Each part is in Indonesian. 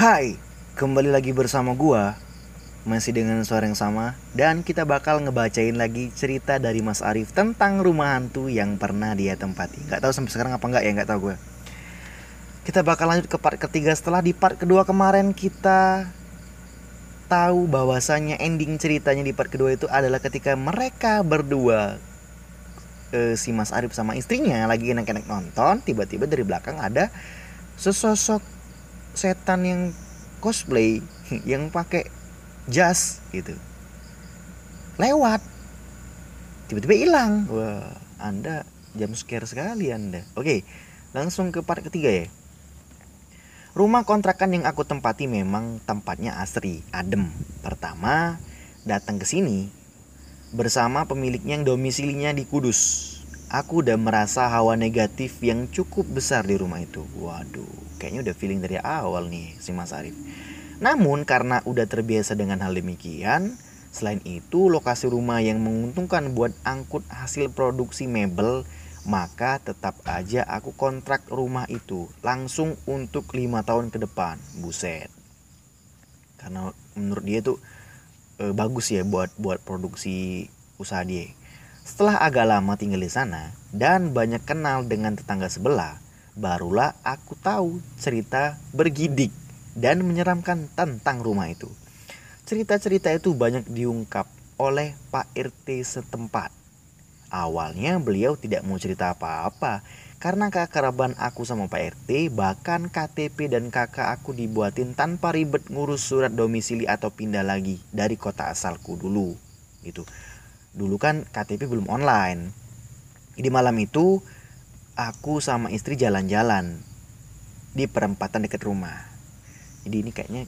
Hai, kembali lagi bersama gua Masih dengan suara yang sama Dan kita bakal ngebacain lagi cerita dari Mas Arif Tentang rumah hantu yang pernah dia tempati. Gak tahu sampai sekarang apa enggak ya, gak tahu gue Kita bakal lanjut ke part ketiga Setelah di part kedua kemarin kita tahu bahwasanya ending ceritanya di part kedua itu adalah ketika mereka berdua eh, si Mas Arif sama istrinya lagi enak-enak nonton tiba-tiba dari belakang ada sesosok setan yang cosplay yang pakai jas gitu. Lewat. Tiba-tiba hilang. Wah anda jam scare sekali anda. Oke langsung ke part ketiga ya. Rumah kontrakan yang aku tempati memang tempatnya asri, adem. Pertama, datang ke sini bersama pemiliknya yang domisilinya di Kudus. Aku udah merasa hawa negatif yang cukup besar di rumah itu. Waduh, kayaknya udah feeling dari awal nih si Mas Arif. Namun karena udah terbiasa dengan hal demikian, selain itu lokasi rumah yang menguntungkan buat angkut hasil produksi mebel maka tetap aja aku kontrak rumah itu langsung untuk lima tahun ke depan buset karena menurut dia tuh e, bagus ya buat buat produksi usaha dia setelah agak lama tinggal di sana dan banyak kenal dengan tetangga sebelah barulah aku tahu cerita bergidik dan menyeramkan tentang rumah itu cerita-cerita itu banyak diungkap oleh Pak RT setempat Awalnya beliau tidak mau cerita apa-apa karena kekeraban aku sama Pak RT bahkan KTP dan kakak aku dibuatin tanpa ribet ngurus surat domisili atau pindah lagi dari kota asalku dulu gitu. Dulu kan KTP belum online. Di malam itu aku sama istri jalan-jalan di perempatan dekat rumah. Jadi ini kayaknya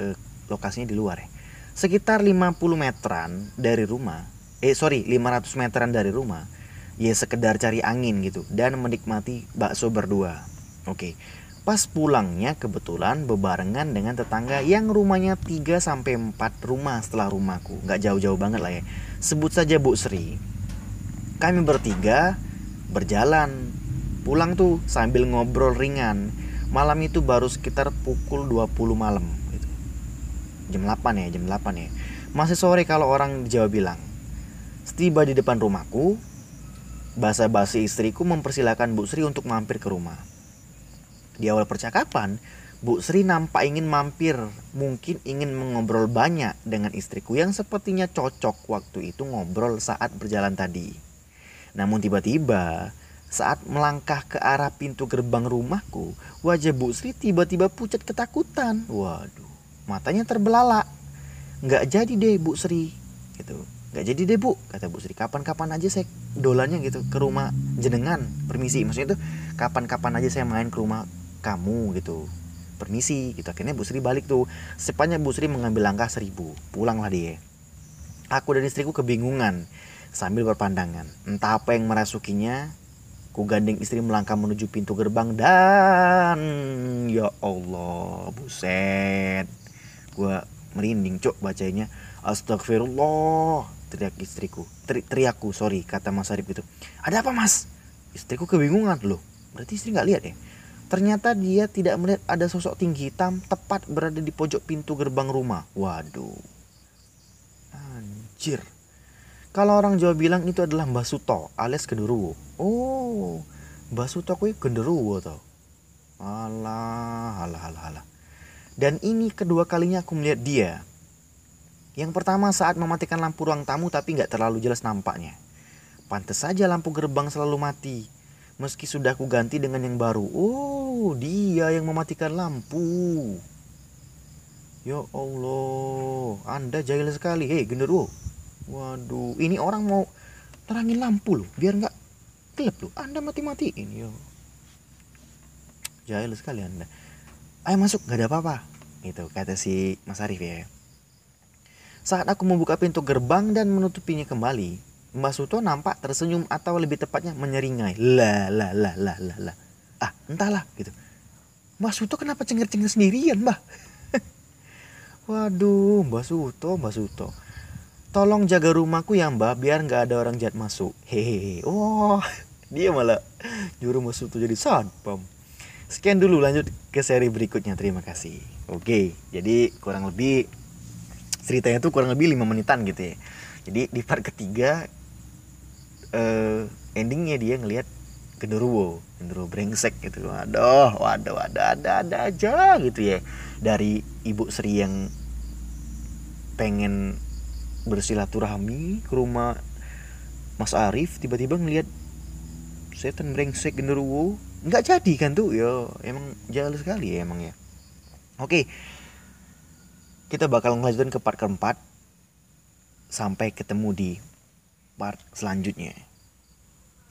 eh, lokasinya di luar ya. Sekitar 50 meteran dari rumah eh sorry 500 meteran dari rumah ya sekedar cari angin gitu dan menikmati bakso berdua oke pas pulangnya kebetulan bebarengan dengan tetangga yang rumahnya 3 sampai 4 rumah setelah rumahku. Nggak jauh-jauh banget lah ya. Sebut saja Bu Sri. Kami bertiga berjalan. Pulang tuh sambil ngobrol ringan. Malam itu baru sekitar pukul 20 malam gitu. jam 8 ya jam 8 ya. Masih sore kalau orang di Jawa bilang. Setiba di depan rumahku, basa-basi istriku mempersilahkan Bu Sri untuk mampir ke rumah. Di awal percakapan, Bu Sri nampak ingin mampir, mungkin ingin mengobrol banyak dengan istriku yang sepertinya cocok waktu itu ngobrol saat berjalan tadi. Namun tiba-tiba, saat melangkah ke arah pintu gerbang rumahku, wajah Bu Sri tiba-tiba pucat ketakutan. Waduh, matanya terbelalak. Nggak jadi deh Bu Sri, gitu nggak jadi deh bu kata bu Sri kapan-kapan aja saya dolanya gitu ke rumah jenengan permisi maksudnya itu kapan-kapan aja saya main ke rumah kamu gitu. Permisi gitu. Akhirnya Bu Sri balik tuh. Sepanjang Bu Sri mengambil langkah seribu pulanglah dia. Aku dan istriku kebingungan sambil berpandangan. Entah apa yang merasukinya ku gandeng istri melangkah menuju pintu gerbang dan ya Allah buset. Gua merinding cok bacanya. Astagfirullah teriak istriku. Teri teriakku sorry kata Mas Arif itu ada apa Mas? Istriku kebingungan loh. Berarti istri nggak lihat ya ternyata dia tidak melihat ada sosok tinggi hitam tepat berada di pojok pintu gerbang rumah waduh anjir kalau orang Jawa bilang itu adalah Mbah Suto alias genderuwo oh Mbah Suto kuwi genderuwo tau alah alah alah alah dan ini kedua kalinya aku melihat dia yang pertama saat mematikan lampu ruang tamu tapi nggak terlalu jelas nampaknya. Pantes saja lampu gerbang selalu mati. Meski sudah ku ganti dengan yang baru. Oh, dia yang mematikan lampu. Ya Allah, Anda jahil sekali. Hei, genderuwo. Waduh, ini orang mau terangin lampu loh, biar nggak gelap loh. Anda mati-matiin, yo. Jahil sekali Anda. Ayo masuk, nggak ada apa-apa. Itu kata si Mas Arif ya. Saat aku membuka pintu gerbang dan menutupinya kembali, Mbak Suto nampak tersenyum atau lebih tepatnya menyeringai. Lah, lah, lah, lah, lah, lah. Ah, entahlah gitu. Mbak Suto kenapa cengir-cengir sendirian, Mbak? Waduh, Mbak Suto, Mbak Suto. Tolong jaga rumahku ya Mbak, biar nggak ada orang jahat masuk. Hehehe. Oh, dia malah nyuruh Mbak Suto jadi satpam. sekian dulu lanjut ke seri berikutnya terima kasih oke jadi kurang lebih ceritanya tuh kurang lebih lima menitan gitu ya jadi di part ketiga uh, endingnya dia ngelihat genderuwo genderuwo brengsek gitu. Waduh waduh ada ada ada aja gitu ya. Dari ibu Sri yang pengen bersilaturahmi ke rumah Mas Arif tiba-tiba ngelihat setan brengsek genderuwo. Nggak jadi kan tuh? Ya emang jalan sekali ya emang ya. Oke. Kita bakal ngelanjutin ke part keempat. Sampai ketemu di part selanjutnya